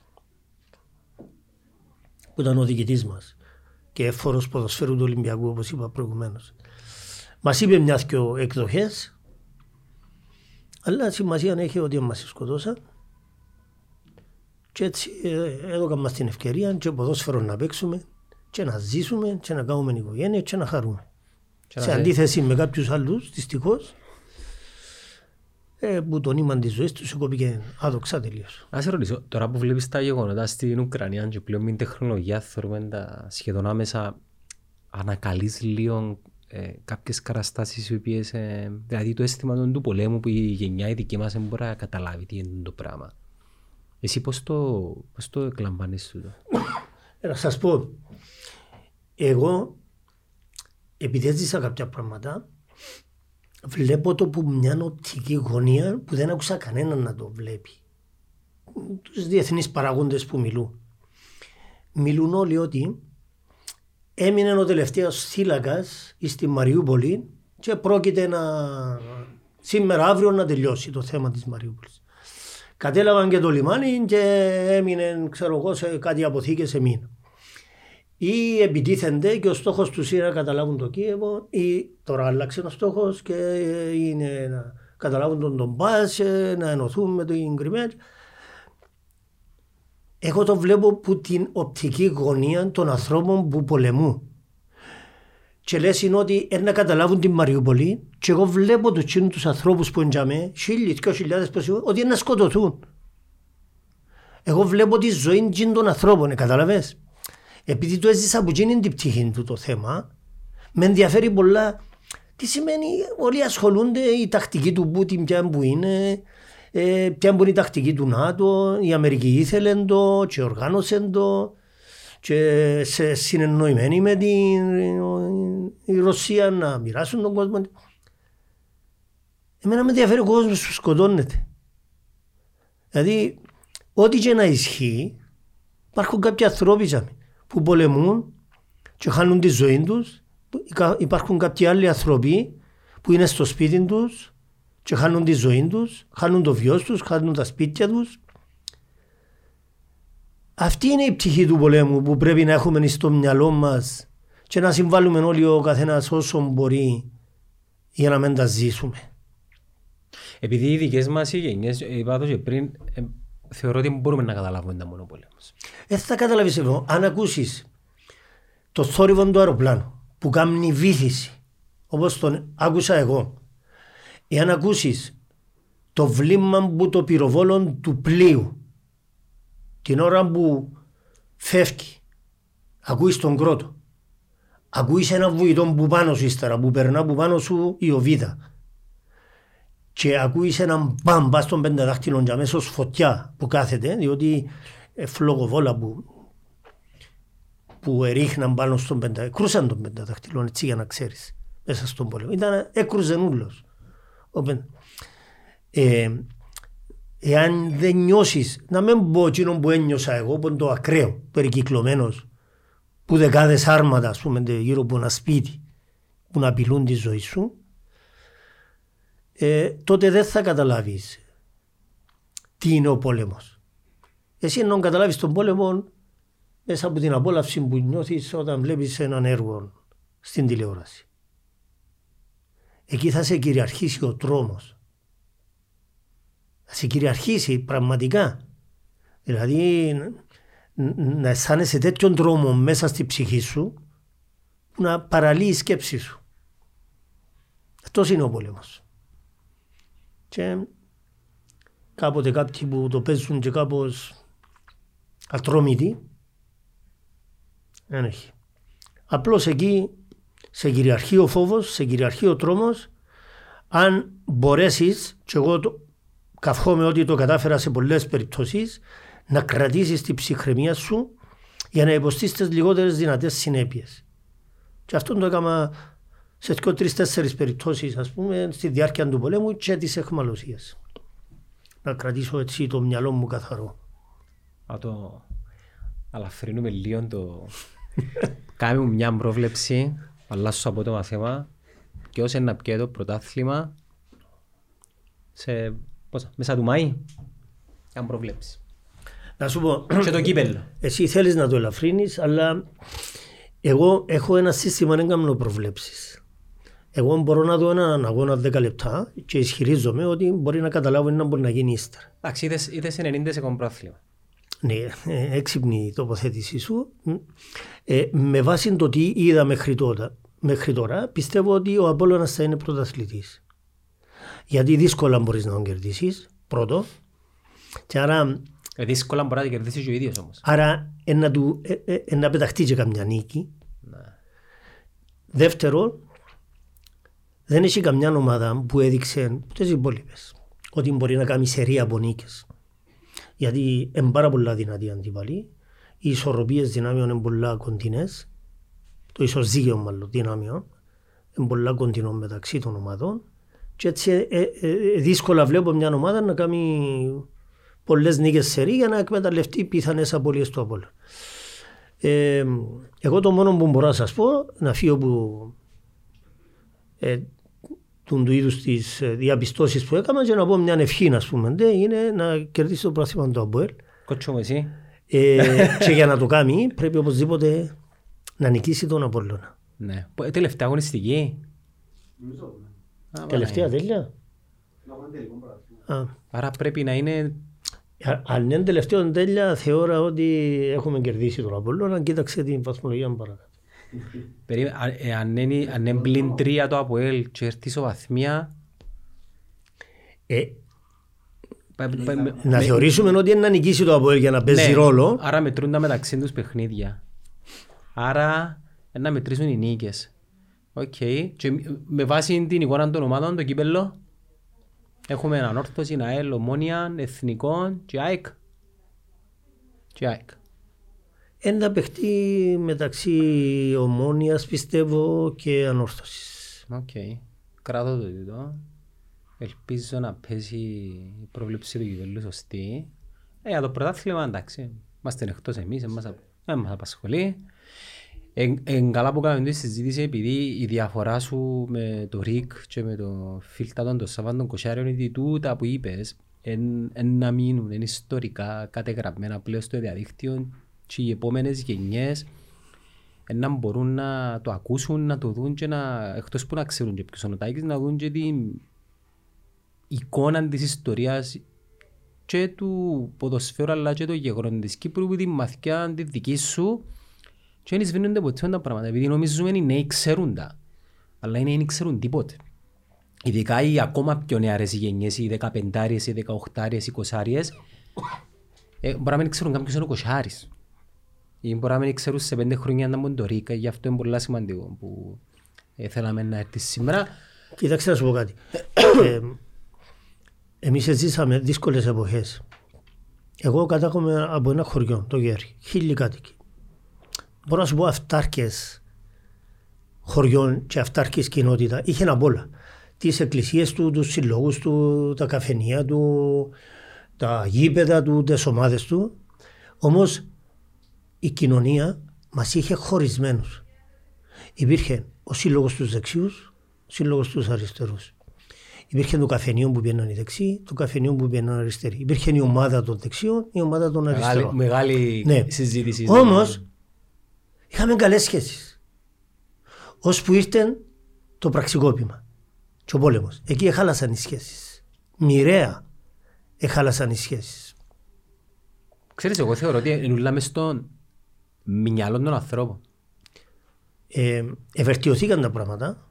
που ήταν ο διοικητής μας και εφόρος ποδοσφαίρου του Ολυμπιακού όπως είπα προηγουμένως. Μας είπε μια δυο εκδοχές, αλλά σημασία έχει ότι μας σκοτώσαν και έτσι ε, έδωκα μας την ευκαιρία και ποδόσφαιρο να παίξουμε και να ζήσουμε και να κάνουμε οικογένεια και να χαρούμε. Και Σε να- αντίθεση με κάποιους άλλους, δυστυχώς, ε, που το νήμα της ζωής τους κόπηκε άδοξα τελείως. Να σε ρωτήσω, τώρα που βλέπεις τα γεγονότα στην Ουκρανία και πλέον με την τεχνολογία θεωρούμε τα σχεδόν άμεσα ανακαλείς λίγο ε, κάποιες καταστάσεις οι οποίες, ε, δηλαδή το αίσθημα του πολέμου που η γενιά η δική μας δεν μπορεί να καταλάβει τι είναι το πράγμα. Εσύ πώς το, πώς το εκλαμβάνεις τούτο; Ε, να σας πω, εγώ επειδή έζησα κάποια πράγματα βλέπω το που μια οπτική γωνία που δεν άκουσα κανέναν να το βλέπει. Τους διεθνείς παραγόντες που μιλούν. Μιλούν όλοι ότι έμεινε ο τελευταίος θύλακας στη Μαριούπολη και πρόκειται να σήμερα αύριο να τελειώσει το θέμα της Μαριούπολης. Κατέλαβαν και το λιμάνι και έμεινε ξέρω εγώ σε κάτι αποθήκες σε μήνα. Ή επιτίθενται και ο στόχος του είναι να καταλάβουν το Κίεβο ή τώρα άλλαξε ο στόχος και είναι να καταλάβουν τον Ντομπάς, να ενωθούν με την Κρυμαία. Εγώ το βλέπω από την οπτική γωνία των ανθρώπων που πολεμούν. Και λες είναι ότι είναι να καταλάβουν την Μαριούπολη και εγώ βλέπω τους, τους ανθρώπους που είναι χίλιοι, δυο χιλιάδες ότι είναι να σκοτωθούν. Εγώ βλέπω τη ζωή των ανθρώπων, καταλαβες; Επειδή το έζησα από εκείνη την πτυχή του το θέμα, με ενδιαφέρει πολλά τι σημαίνει όλοι ασχολούνται η τακτική του Πούτιν ποια που είναι, ε, ποια που είναι η τακτική του ΝΑΤΟ, η Αμερική ήθελε το και οργάνωσε το και σε συνεννοημένοι με την η Ρωσία να μοιράσουν τον κόσμο. Εμένα με ενδιαφέρει ο κόσμος που σκοτώνεται. Δηλαδή, ό,τι και να ισχύει, υπάρχουν κάποιοι ανθρώποι που πολεμούν και χάνουν τη ζωή τους. Υπάρχουν κάποιοι άλλοι άνθρωποι που είναι στο σπίτι τους και χάνουν τη ζωή τους, χάνουν το βιός τους, χάνουν τα σπίτια τους. Αυτή είναι η πτυχή του πολέμου που πρέπει να έχουμε στο μυαλό μας και να συμβάλλουμε όλοι ο καθένας όσο μπορεί για να μην τα ζήσουμε. Επειδή οι δικές μας οι γενιές, είπα το και πριν, ε, θεωρώ ότι μπορούμε να καταλάβουμε τα μόνο πόλεμο. Δεν θα καταλάβεις εδώ. Αν ακούσεις το θόρυβο του αεροπλάνου που κάνει βήθηση, όπως τον άκουσα εγώ, εάν ακούσεις το βλήμα που το πυροβόλο του πλοίου την ώρα που φεύγει, ακούεις τον κρότο, ακούεις ένα βουητό που πάνω σου ύστερα, που περνά που πάνω σου η οβίδα, και ακούεις έναν μπαμ πας στον πενταδάχτυλο και αμέσως φωτιά που κάθεται, διότι ε, φλογοβόλα που, που ερίχναν πάνω στον πενταδάχτυλο, κρούσαν τον πενταδάχτυλο έτσι για να ξέρεις, μέσα στον πόλεμο. Ήταν, έκρουζεν ούλος. Ε, εάν δεν νιώσεις, να μην πω εκείνο που ένιωσα εγώ, που είναι το ακραίο, περικυκλωμένος, που δεκάδες άρματα, ας πούμε, γύρω από ένα σπίτι, που να απειλούν τη ζωή σου, ε, τότε δεν θα καταλάβεις τι είναι ο πόλεμος. Εσύ ενώ καταλάβεις τον πόλεμο μέσα από την απόλαυση που νιώθεις όταν βλέπεις έναν έργο στην τηλεόραση. Εκεί θα σε κυριαρχήσει ο τρόμος. Θα σε κυριαρχήσει πραγματικά. Δηλαδή να αισθάνεσαι τέτοιον τρόμο μέσα στη ψυχή σου που να παραλύει η σκέψη σου. Αυτός είναι ο πόλεμος και κάποτε κάποιοι που το παίζουν και κάπως ατρόμητοι δεν έχει. Απλώς εκεί σε κυριαρχεί ο φόβος, σε κυριαρχεί ο τρόμος αν μπορέσεις και εγώ το, καυχόμαι ότι το κατάφερα σε πολλές περιπτώσεις να κρατήσεις την ψυχραιμία σου για να υποστείς τις λιγότερες δυνατές συνέπειες. Και αυτό το έκανα σε δύο, τρεις, τέσσερις περιπτώσεις, ας πούμε, στη διάρκεια του πολέμου και της εχμαλωσίας. Να κρατήσω έτσι το μυαλό μου καθαρό. Α το αλαφρύνουμε λίγο το. Κάνουμε μια πρόβλεψη, αλλάσω από το μαθήμα και όσο να πιέτο το πρωτάθλημα σε πόσα, μέσα του Μάη. Μια πρόβλεψη. Να σου πω. Και το κύπελο. Εσύ θέλεις να το ελαφρύνεις, αλλά εγώ έχω ένα σύστημα να κάνω προβλέψεις. Εγώ μπορώ να δω έναν αγώνα 10 λεπτά και ισχυρίζομαι ότι μπορεί να καταλάβω ένα μπορεί να γίνει ύστερα. Εντάξει, είδες 90 σε πρόθλημα. Ναι, ε, έξυπνη η τοποθέτησή σου. Ε, με βάση το τι είδα μέχρι τώρα, μέχρι τώρα πιστεύω ότι ο Απόλλωνας θα είναι πρωταθλητής. Γιατί δύσκολα μπορείς να τον κερδίσεις, πρώτο. Και άρα, Ε, δύσκολα μπορεί να την κερδίσεις και ο ίδιος όμως. άρα ε, να, του, ε, ε, ε, να πεταχτεί και καμιά νίκη. Ναι. Δεύτερο, δεν έχει καμιά ομάδα που έδειξε τις υπόλοιπες ότι μπορεί να κάνει σερία από νίκες. Γιατί είναι πάρα πολλά δυνατοί αντίπαλοι. Οι ισορροπίες δυνάμεων είναι πολλά κοντινές. Το ισοζύγιο μάλλον δυνάμεων είναι πολλά κοντινό μεταξύ των ομάδων. Και έτσι ε, ε, ε, δύσκολα βλέπω μια ομάδα να κάνει πολλές νίκες σερή για να εκμεταλλευτεί πιθανές απολύες του Απόλλωνα. Ε, εγώ το μόνο που μπορώ να σας πω, να φύγω που ε, του, του είδους τις ε, διαπιστώσεις που έκανα και να πω μια ευχή, να πούμε, ντε, είναι να κερδίσει το πρόθυμα του Αποέλ. Κότσο μου εσύ. Ε, και για να το κάνει πρέπει οπωσδήποτε να νικήσει τον Απόλλωνα. Ναι. Πο- ε, Τελευταία αγωνιστική. Α, Τελευταία μάνα, τέλεια. Α, Άρα πρέπει να είναι... α- αν είναι τελευταίο τέλεια θεώρα ότι έχουμε κερδίσει τον Απόλλωνα, κοίταξε την βαθμολογία μου παρακάτω. Περί- α- ε, Αν είναι, αν είναι πλην τρία το ΑΠΟΕΛ και έρθει ισοβαθμία... Ε, πα- πα- με- να με- θεωρήσουμε ότι είναι να νικήσει το Αποέλ για να παίζει Ναι, ρόλο. Άρα μετρούν τα μεταξύ τους παιχνίδια. Άρα ε, να μετρήσουν οι νίκες. Οκ. Και με βάση την εικόνα των ομάδων, το κύπελλο, έχουμε ανόρθωση, ΑΕΛ, Ομόνια, Εθνικό και ΑΕΚ. Και ΑΕΚ. Εννά παιχτεί μεταξύ ομόνιας πιστεύω και ανόρθωσης. Οκ. Κράτω το τούτο. Ελπίζω να πέσει η πρόβλεψη του κυπέλλου σωστή. Ε, για το πρωτάθλημα εντάξει. Είμαστε εκτός εμείς, δεν μας, απ- δεν μας απασχολεί. Εν καλά που κάνουμε τη συζήτηση επειδή η διαφορά σου με το Ρικ και με το Φίλτατον, το Σαββάν, τον Κοσιάριο είναι ότι τούτα που είπες εν, εν να μείνουν, είναι ιστορικά κατεγραμμένα πλέον στο διαδίκτυο και οι επόμενες γενιές εν να μπορούν να το ακούσουν, να το δουν και να, εκτός που να ξέρουν και ποιος είναι ο Τάκης, να δουν και την εικόνα της ιστορίας και του ποδοσφαίρου αλλά και των γεγονών της Κύπρου που τη μαθηκιά τη δική σου και δεν σβήνονται ποτέ τα πράγματα επειδή νομίζουμε οι νέοι ξέρουν τα αλλά οι νέοι δεν ξέρουν τίποτε. Ειδικά οι ακόμα πιο νεαρές γενιές, οι 15άριες, οι 18άριες, οι 20άριες ε, μπορεί να μην ξέρουν κάποιος είναι ο Κοσάρης ή μπορεί να μην ξέρουν σε πέντε χρόνια να μπουν το Ρίκα γι' αυτό είναι πολύ σημαντικό που ε, θέλαμε να έρθει σήμερα. Κοιτάξτε να σου πω κάτι. ε, εμείς ζήσαμε δύσκολες εποχές. Εγώ κατάγομαι από ένα χωριό, το Γέρι, χίλιοι κάτοικοι. Μπορώ να σου πω αυτάρκες χωριών και αυτάρκες κοινότητα. Είχε απ' όλα. Τις εκκλησίες του, τους συλλόγους του, τα καφενεία του, τα γήπεδα του, τις ομάδες του. Όμως η κοινωνία μας είχε χωρισμένους. Υπήρχε ο σύλλογος τους δεξιούς, ο σύλλογος τους αριστερούς. Υπήρχε το καφενείο που πήγαιναν οι δεξιοί, το καφενείο που πήγαιναν οι αριστεροί. Υπήρχε η ομάδα των δεξιών, η ομάδα των Μεγάλη, αριστερών. μεγάλη Ναι. συζήτηση. Όμως είχαμε καλές σχέσεις. Ώσπου ήρθε το πραξικόπημα και ο πόλεμος. Εκεί έχαλασαν οι σχέσεις. Μοιραία έχαλασαν οι σχέσεις. Ξέρεις, εγώ θεωρώ ότι ενούλα μες στο μυαλό των ανθρώπων. Ε, ευερτιωθήκαν τα πράγματα,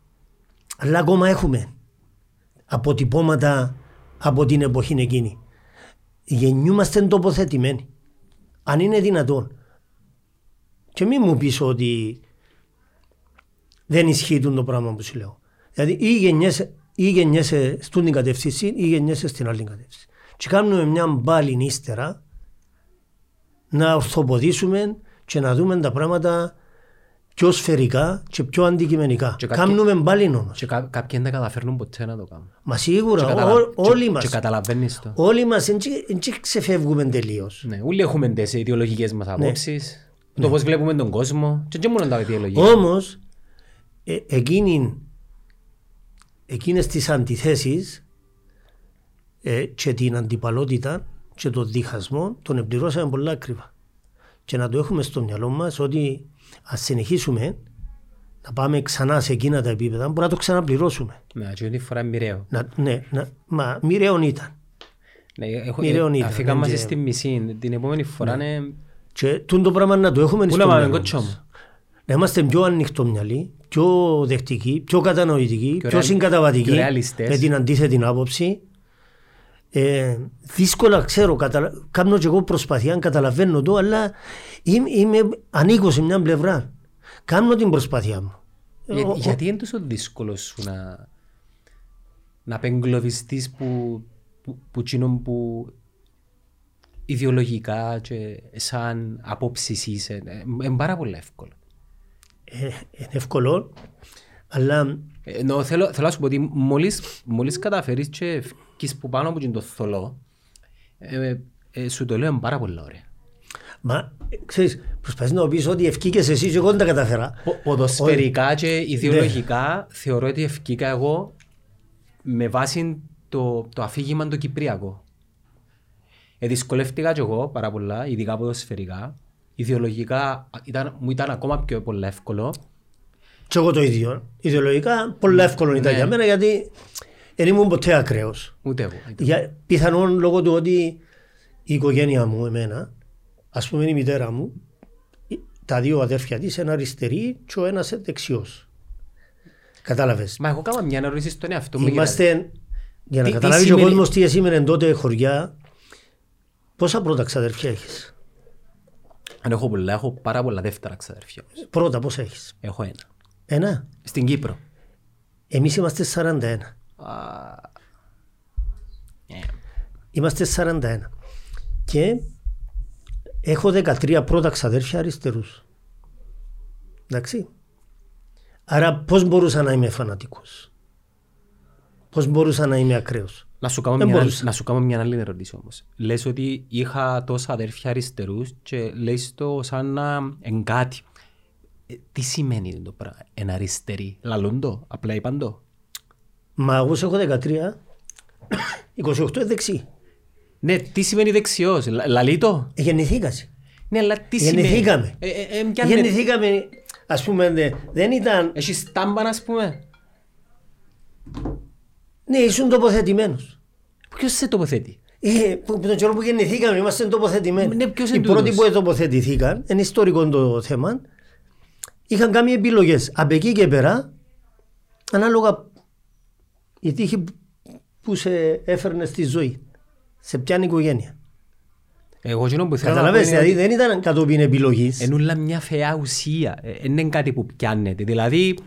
αλλά ακόμα έχουμε αποτυπώματα από την εποχή εκείνη. Γεννιούμαστε τοποθετημένοι. Αν είναι δυνατόν. Και μην μου πεις ότι δεν ισχύει το πράγμα που σου λέω. Δηλαδή ή γεννιέσαι, ή γεννιέσαι στην την κατεύθυνση ή γεννιέσαι στην άλλη κατεύθυνση. Και κάνουμε μια μπάλη ύστερα να ορθοποδήσουμε και να δούμε τα πράγματα πιο σφαιρικά και πιο αντικειμενικά. Και κάποιοι- Κάνουμε πάλι όμως. Και κά- κάποιοι δεν τα καταφέρνουν ποτέ να το κάνουν. Μα σίγουρα, Και καταλα- ό- όλοι και- μας. Και καταλαβαίνεις το. Όλοι μας δεν ξεφεύγουμε τελείως. Ναι, όλοι έχουμε τις ιδεολογικές μας απόψεις. Το πώς βλέπουμε τον κόσμο. Και δεν μόνο τα ιδεολογία. Όμως, ε, εκείνη, εκείνες τις αντιθέσεις ε, και την αντιπαλότητα και τον διχασμό τον εμπληρώσαμε πολλά ακριβά. Και να το έχουμε στο μυαλό μας ότι ας συνεχίσουμε να πάμε ξανά σε εκείνα τα επίπεδα, μπορεί να το ξαναπληρώσουμε. Ναι, και τη φορά μοιραίο. Να, ναι, να, μα μοιραίων ήταν. Ναι, έχω, Μοιραίων ε, ήταν, αφήκα δεν μας και- στη μισή. Την επόμενη φορά είναι... Και τούτο το πράγμα να το έχουμε Πού στο να πάμε, μυαλό κότσο μας. μου; Να είμαστε πιο ανοιχτομυαλοί, πιο δεκτικοί, πιο κατανοητικοί, πιο, ρεαλ- συγκαταβατικοί πιο ρεαλιστές. με την αντίθετη άποψη. Ε, δύσκολα ξέρω, καταλα... κάνω και εγώ προσπαθία, καταλαβαίνω το, αλλά είμαι, είμαι ανήκω σε μια πλευρά. Κάνω την προσπάθεια μου. Για- Ο- ο- γιατί είναι τόσο δύσκολο σου να, να απεγκλωβιστείς που, που, που, εκείνον που ιδεολογικά και σαν απόψεις είσαι. Ε, Είναι πάρα πολύ εύκολο. ε, είναι εύκολο, αλλά Ε, Ενώ θέλω, θέλω να σου πω ότι μόλις, μόλις καταφέρεις και φκείς που πάνω από το θολό, ε, ε, σου το λέω είναι πάρα πολύ ωραία. μα, ε, ξέρεις, προσπαθείς να πεις ότι ευκήκες εσύ και εγώ δεν τα καταφέρα. Πο- Ποδοσφαιρικά και ιδεολογικά θεωρώ ότι ευκήκα εγώ με βάση το, το αφήγημα το κυπριακό. Ε, δυσκολεύτηκα και εγώ πάρα πολλά, ειδικά ποδοσφαιρικά. Ιδεολογικά ήταν, μου ήταν ακόμα πιο πολύ εύκολο. Και εγώ το ίδιο. Ιδεολογικά, πολύ εύκολο ήταν Ναι. για μένα γιατί δεν ήμουν ποτέ ακραίος. Ούτε εγώ. Για, πιθανόν λόγω του ότι η οικογένεια μου, εμένα, ας πούμε η μητέρα μου, η- τα δύο αδέρφια της, ένα αριστερή και ο ένας δεξιός. Κατάλαβες. Μα εγώ κάμα μια ερώτηση στον εαυτό μου. για- Είμαστε, για να Τι- τι καταλάβει και ο σημαίνει- κόσμος τι σήμαινε τότε χωριά, πόσα πρώτα ξαδέρφια έχεις; Αν έχω πολλά, έχω πάρα πολλά δεύτερα ξαδερφιά. όμως. Πρώτα πόσα έχεις; Έχω ένα. Ένα; Στην Κύπρο. Εμείς είμαστε 41. Α, ε, Είμαστε 41. Και έχω 13 πρώτα ξαδέρφια αριστερούς. Εντάξει. Άρα πώς μπορούσα να είμαι φανατικός; Πώς μπορούσα να είμαι ακραίος; Να σου, κάνω Δεν μια, μπορούσα. να σου κάνω μια άλλη ερώτηση όμως. Λες ότι είχα τόσα αδέρφια αριστερούς και λες το σαν να εν κάτι. Ε, τι σημαίνει το πράγμα, εν αριστερή; Λαλούν το, απλά είπαν το. Μα εγώ σε έχω 13, 28 είναι δεξί. Ναι, τι σημαίνει δεξιός, Λα- λαλεί το. Ε, Γεννηθήκασαι. Ναι, αλλά τι σημαίνει; Γεννηθήκαμε. Ε, ε, ε, ποια είναι- Γεννηθήκαμε, ας πούμε, δε- δεν ήταν... Έχεις στάμπαν ας πούμε; Ναι, ήσουν τοποθετημένος. Ποιος σε τοποθέτει; Ε, που, που τον καιρό που γεννηθήκαμε είμαστε τοποθετημένοι. Ναι, ποιος Οι είναι πρώτοι τούτος; που τοποθετηθήκαν, είναι ιστορικό το θέμα, είχαν κάνει επιλογές. Από εκεί και πέρα, ανάλογα η τύχη που- που σε έφερνε στη ζωή. Σε ποια οικογένεια. Εγώ εκείνο που θέλω να πω Καταλαβες, είναι δηλαδή ότι δεν ήταν κατόπιν επιλογής. ενούλα μια φαιά ουσία. Ε, Δεν είναι κάτι που πιάνεται. Δηλαδή,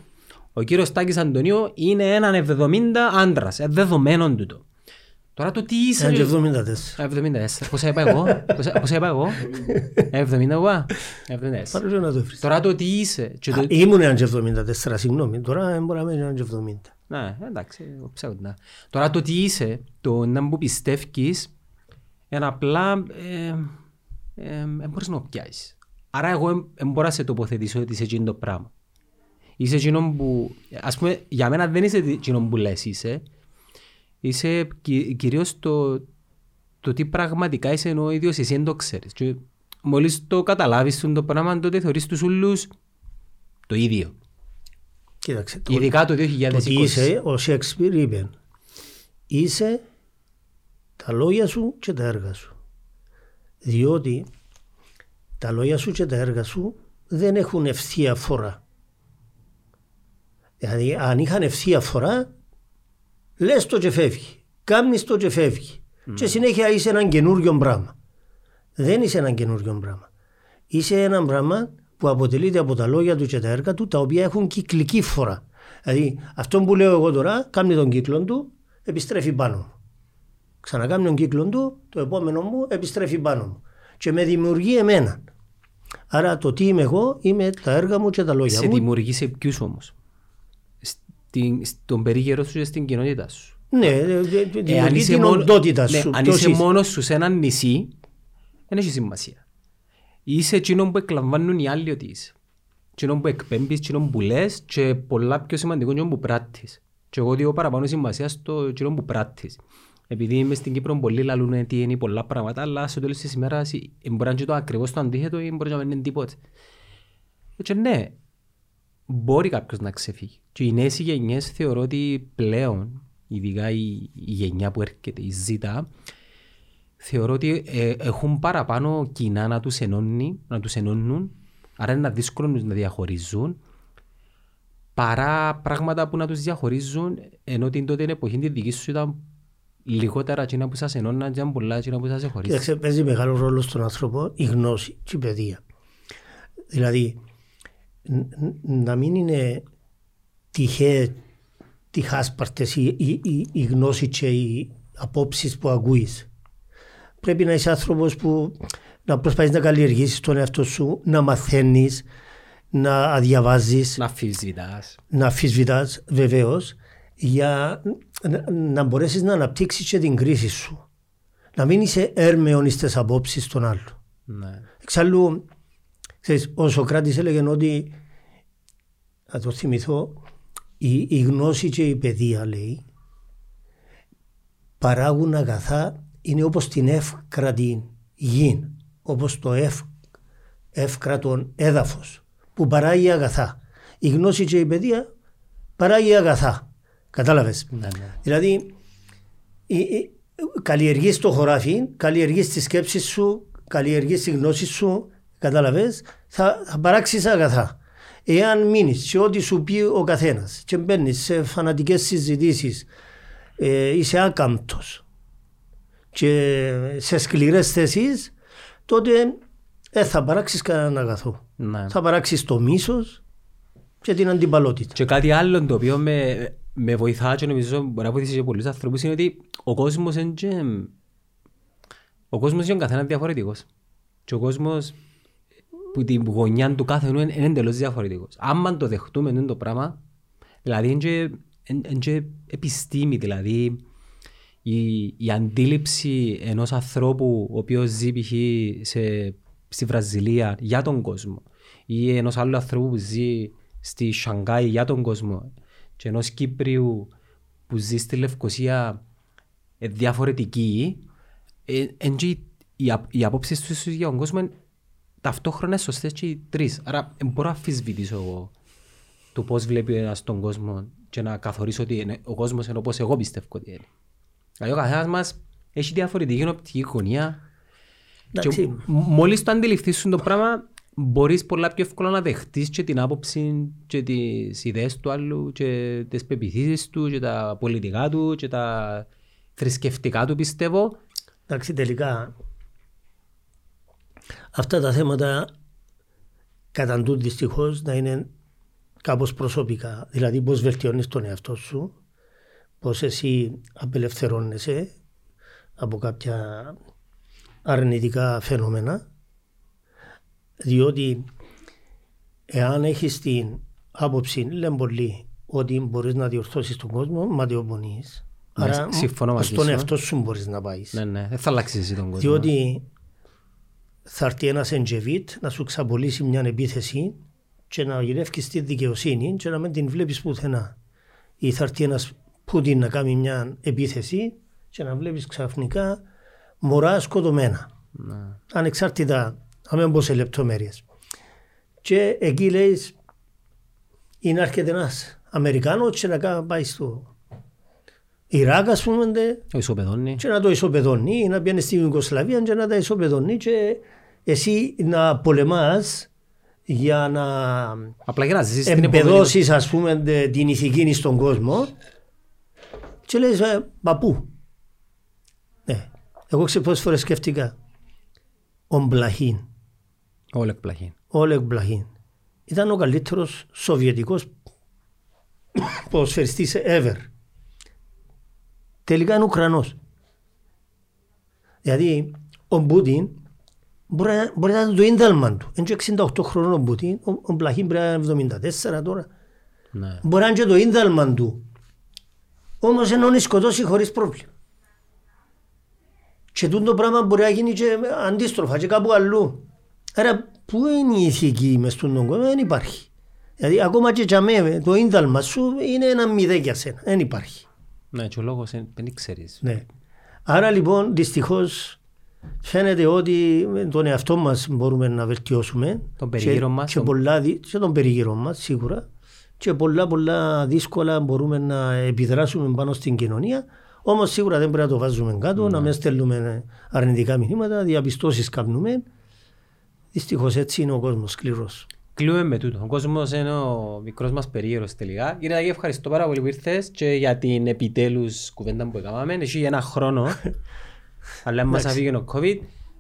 ο κύριος Τάκης Αντωνίου είναι έναν 70 άντρας. Ε, δεδομένο τούτο. Τώρα το τι είσαι... Ήταν και ρε- 74. Α, 74. Πόσα είπα εγώ; Πόσα- Πόσα είπα εγώ; Ε, 70 εγώ. 74. Πάρε να το βρεις. Τώρα το τι είσαι. και το- Α, Ήμουν έναν και 74, συγγνώμη. Τώρα δεν μπορεί να μένει έναν και 70. Ναι, εντάξει, εγώ ψάχνω να. Τώρα το τι είσαι, το να μου πιστεύεις, είναι απλά ε, ε, ε, μπορείς να το πιάσεις. Άρα εγώ δεν μπορώ να σε τοποθετήσω ότι είσαι εκείνο το πράγμα. Είσαι εκείνο που, ας πούμε, για μένα δεν είσαι εκείνο που λες είσαι. Είσαι κυ, κυρίως το, το τι πραγματικά είσαι ενώ ο ίδιος εσύ δεν το ξέρεις. Και μόλις το καταλάβεις το πράγμα, τότε θεωρείς τους ούλους το ίδιο. Κοίταξε. το- Ειδικά το 2020. Το τι είσαι, ο Σέξπιρ είπε, είσαι τα λόγια σου και τα έργα σου. Διότι τα λόγια σου και τα έργα σου δεν έχουν ευθεία φορά. Δηλαδή αν είχαν ευθεία φορά, λες το και φεύγει. Κάμνεις το και φεύγει. Και συνέχεια είσαι έναν καινούριο πράγμα. Δεν είσαι έναν καινούριο πράγμα. Είσαι ένα πράγμα που αποτελείται από τα λόγια του και τα έργα του, τα οποία έχουν κυκλική φορά. Δηλαδή, αυτό που λέω εγώ τώρα, κάνει τον κύκλο του, επιστρέφει πάνω μου. Ξανακάμει τον κύκλο του, το επόμενο μου επιστρέφει πάνω μου. Και με δημιουργεί εμένα. Άρα το τι είμαι εγώ, είμαι τα έργα μου και τα λόγια Σε μου. δημιουργεί σε ποιους όμως; Στην, στον περίγερο σου και στην κοινότητά σου. Ναι, ε, ε, Ε, δημιουργεί την οντότητα ναι, σου. αν Ποιος είσαι είσαι. μόνος σου σε ένα νησί, δεν έχει σημασία. Είσαι εκείνο που εκλαμβάνουν οι άλλοι ότι είσαι. Εκείνο που εκπέμπεις, εκείνο που λες και πολλά πιο σημαντικό εκείνο που πράττεις. Και εγώ δίνω παραπάνω σημασία στο εκείνο που πράττεις. Επειδή είμαι στην Κύπρο, πολλοί λαλούν τι είναι πολλά πράγματα, αλλά στο τέλος της ημέρας ε, μπορεί να είναι και το ακριβώς το αντίθετο ή μπορεί να μην είναι τίποτε. Και ναι, μπορεί κάποιος να ξεφύγει. Και οι νέες γενιές θεωρώ ότι πλέον, ειδικά η, η γενιά που έρχεται, η Z, θεωρώ ότι ε, έχουν παραπάνω κοινά να τους, ενώνει, να τους ενώνουν, άρα είναι δύσκολο να τους να διαχωρίζουν παρά πράγματα που να τους διαχωρίζουν ενώ την τότε εποχή τη δική σου ήταν λιγότερα εκείνα που σας ενώναν και πολλά εκείνα που σας εχωρίζουν. Κοίταξε, παίζει μεγάλο ρόλο στον άνθρωπο η γνώση και η παιδεία. Δηλαδή, να μην είναι τυχαία τυχάσπαρτες η, η, η, η γνώση και οι απόψεις που ακούεις. Πρέπει να είσαι άνθρωπος που να προσπαθείς να καλλιεργήσεις τον εαυτό σου, να μαθαίνεις, να διαβάζεις. Να αφισβητάς. Να αφισβητάς, βεβαίως, για να, να μπορέσεις να αναπτύξεις και την κρίση σου. Να μην είσαι έρμεον στις απόψεις των άλλων. Ναι. Εξάλλου, ξέρεις, ο Σοκράτης έλεγε ότι, θα το θυμηθώ, η, η γνώση και η παιδεία λέει παράγουν αγαθά είναι όπως την εύκρατη γη, όπως το ευ, εύκρατον έδαφος που παράγει αγαθά. Η γνώση και η παιδεία παράγει αγαθά. Κατάλαβες; Ναι, ναι. Δηλαδή, η, η, καλλιεργείς το χωράφι, καλλιεργείς τη σκέψη σου, καλλιεργείς τη γνώση σου, κατάλαβες, θα, θα παράξεις αγαθά. Εάν μείνεις σε ό,τι σου πει ο καθένας και μπαίνεις σε φανατικές συζητήσεις, ε, είσαι άκαμπτος και σε σκληρές θέσεις, τότε δεν θα παράξεις κανέναν αγαθό. Ναι. Θα παράξεις το μίσος και την αντιπαλότητα. Και κάτι άλλο το οποίο με, με βοηθά και νομίζω μπορεί να βοηθήσει και πολλούς ανθρώπους είναι ότι ο κόσμος είναι και... Ο κόσμος είναι καθένας διαφορετικός. Και ο κόσμος που την γωνιά του κάθε είναι, είναι εντελώς διαφορετικός. Άμα το δεχτούμε είναι το πράγμα, δηλαδή είναι και, είναι και επιστήμη, δηλαδή η, η αντίληψη ενός ανθρώπου ο οποίος ζει π.χ. σε- στη Βραζιλία για τον κόσμο ή ενός άλλου ανθρώπου που ζει στη Σανγκάη για τον κόσμο και ενός Κύπριου που ζει στη Λευκοσία ε, διαφορετική ε, εν και οι, οι, απ- οι απόψεις τους ίσως για τον κόσμο είναι ταυτόχρονα σωστές και οι τρεις. Άρα δεν μπορώ να αμφισβητήσω εγώ το πώς βλέπει ένας τον κόσμο και να καθορίσω ότι είναι- ο κόσμος είναι όπως εγώ πιστεύω ότι είναι. Δηλαδή ο καθένας μας έχει διαφορετική οπτική γωνία και Εντάξει, μ- μόλις το αντιληφθείς σου το πράγμα μπορείς πολλά πιο εύκολα να δεχτείς και την άποψη και τις ιδέες του άλλου και τις πεπιθήσεις του και τα πολιτικά του και τα θρησκευτικά του πιστεύω. εντάξει, τελικά αυτά τα θέματα καταντούν δυστυχώς να είναι κάπως προσωπικά. Δηλαδή πώς βελτιώνεις τον εαυτό σου, πώς εσύ απελευθερώνεσαι από κάποια αρνητικά φαινόμενα διότι εάν έχεις την άποψη, λέμε πολύ, ότι μπορείς να διορθώσεις τον κόσμο, ματαιοπονείς. Ναι, Άρα συμφωνώ μαζί στον σου. εαυτό σου μπορείς να πάεις. Ναι, ναι, δεν θα αλλάξεις εσύ τον κόσμο. Διότι θα έρθει ένας εντζεβίτ να σου ξαπολύσει μια επίθεση και να γυρεύεις στη δικαιοσύνη και να μην την βλέπεις πουθενά. Ή θα έρθει ένας Πούτιν να κάνει μια επίθεση και να βλέπεις ξαφνικά μωρά σκοτωμένα. Ναι. Ανεξάρτητα, να μην πω σε λεπτομέρειες. Και εκεί λέει είναι να έρχεται ένας Αμερικάνος και να κα- πάει στο Ιράκ ας πούμε ντε, Ο ισοπεδώνει. και να το ισοπεδώνει ή να πιάνει στην Ιουγκοσλαβία και να τα ισοπεδώνει και εσύ να πολεμάς για να Απλά για να ζήσεις την επόμενη... εμπεδώσεις ας πούμε τε, την ηθική στον κόσμο και λες ε, μα πού; Ναι. Εγώ ξέρω πόσες φορές σκέφτηκα ο Μπλαχίν, Όλο εκπλαχή. ο Όλεγ Μπλαχίν ήταν ο καλύτερος σοβιετικός ποδοσφαιριστής ever. Τελικά είναι Ουκρανός. Δηλαδή ο Πούτιν μπορεί, να- μπορεί να είναι το ίνταλμα του. Είναι και 68 χρόνων ο Πούτιν, ο, ο Μπλαχίν πρέπει να είναι 74 τώρα. Ναι. Μπορεί να είναι και το ίνταλμα του. Όμως ενώνει σκοτώσει χωρίς πρόβλημα. Και τούτο το πράγμα μπορεί να γίνει και αντίστροφα και κάπου αλλού. Άρα πού είναι η ηθική μες στον κόσμο, δεν υπάρχει. Δηλαδή ακόμα και για μέ, το ίνταλμα σου είναι ένα μηδέ για σένα, δεν υπάρχει. Ναι, και ο λόγος είναι- δεν ξέρεις. Ναι. Άρα λοιπόν δυστυχώς φαίνεται ότι με τον εαυτό μας μπορούμε να βελτιώσουμε. Τον περίγυρο και, μας, Και, τον- πολλά, δι- και τον περίγυρο μας σίγουρα. Και πολλά πολλά δύσκολα μπορούμε να επιδράσουμε πάνω στην κοινωνία. Όμως σίγουρα δεν πρέπει να το βάζουμε κάτω, να μην στέλνουμε αρνητικά μηνύματα, διαπιστώσεις κάνουμε. Δυστυχώς έτσι είναι ο κόσμος σκληρός. Κλείουμε με τούτο. Ο κόσμος είναι ο μικρός μας περίεργος τελικά. Κύριε Τάκη, ευχαριστώ πάρα πολύ που ήρθες και για την επιτέλους κουβέντα που έκαναμε. Εσύ για ένα χρόνο. Αλλά μας αφήγε ο COVID.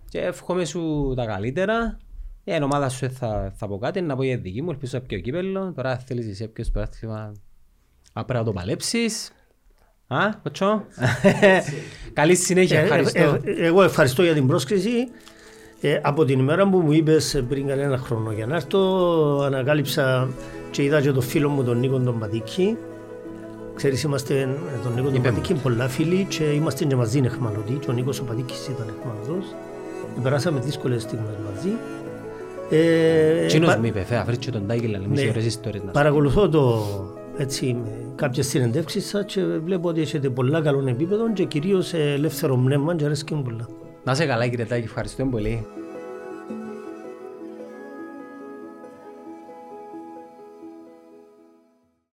Και εύχομαι σου τα καλύτερα. Για την ομάδα σου θα, θα πω κάτι, να πω για δική μου, ελπίζω να πιω κύπελλο. Τώρα θέλεις εσύ ποιος πράθυμα πρέπει να το παλέψεις. Α, κοτσό. Καλή συνέχεια, Ε, ευχαριστώ. ε, ε, Εγώ ευχαριστώ για την πρόσκληση. Ε, από την ημέρα που μου είπες πριν κανένα χρόνο για να έρθω, ανακάλυψα και είδα και τον φίλο μου τον Νίκο τον Πατήκη. Ξέρεις, είμαστε ε, τον Νίκο τον Είπε μου. Πατήκη πολλά φίλοι και είμαστε και μαζί εχμαλωτοί και ο Νίκος ο Πατήκης ήταν εχμαλωτός. Ε, Περάσαμε δύσκολες στιγμές μαζί. Ε, Τσίνος πα- μου είπε, φέα, βρεις και τον Τάκη, αλλά μισή Ναι. ωραίες ιστορίες να σου Παρακολουθώ το έτσι με κάποιες συνεντεύξεις σας και βλέπω ότι έχετε πολλά καλό επίπεδο και κυρίως ελεύθερο πνεύμα και αρέσκει μου πολλά. Να είσαι καλά κύριε Τάκη, ευχαριστώ πολύ.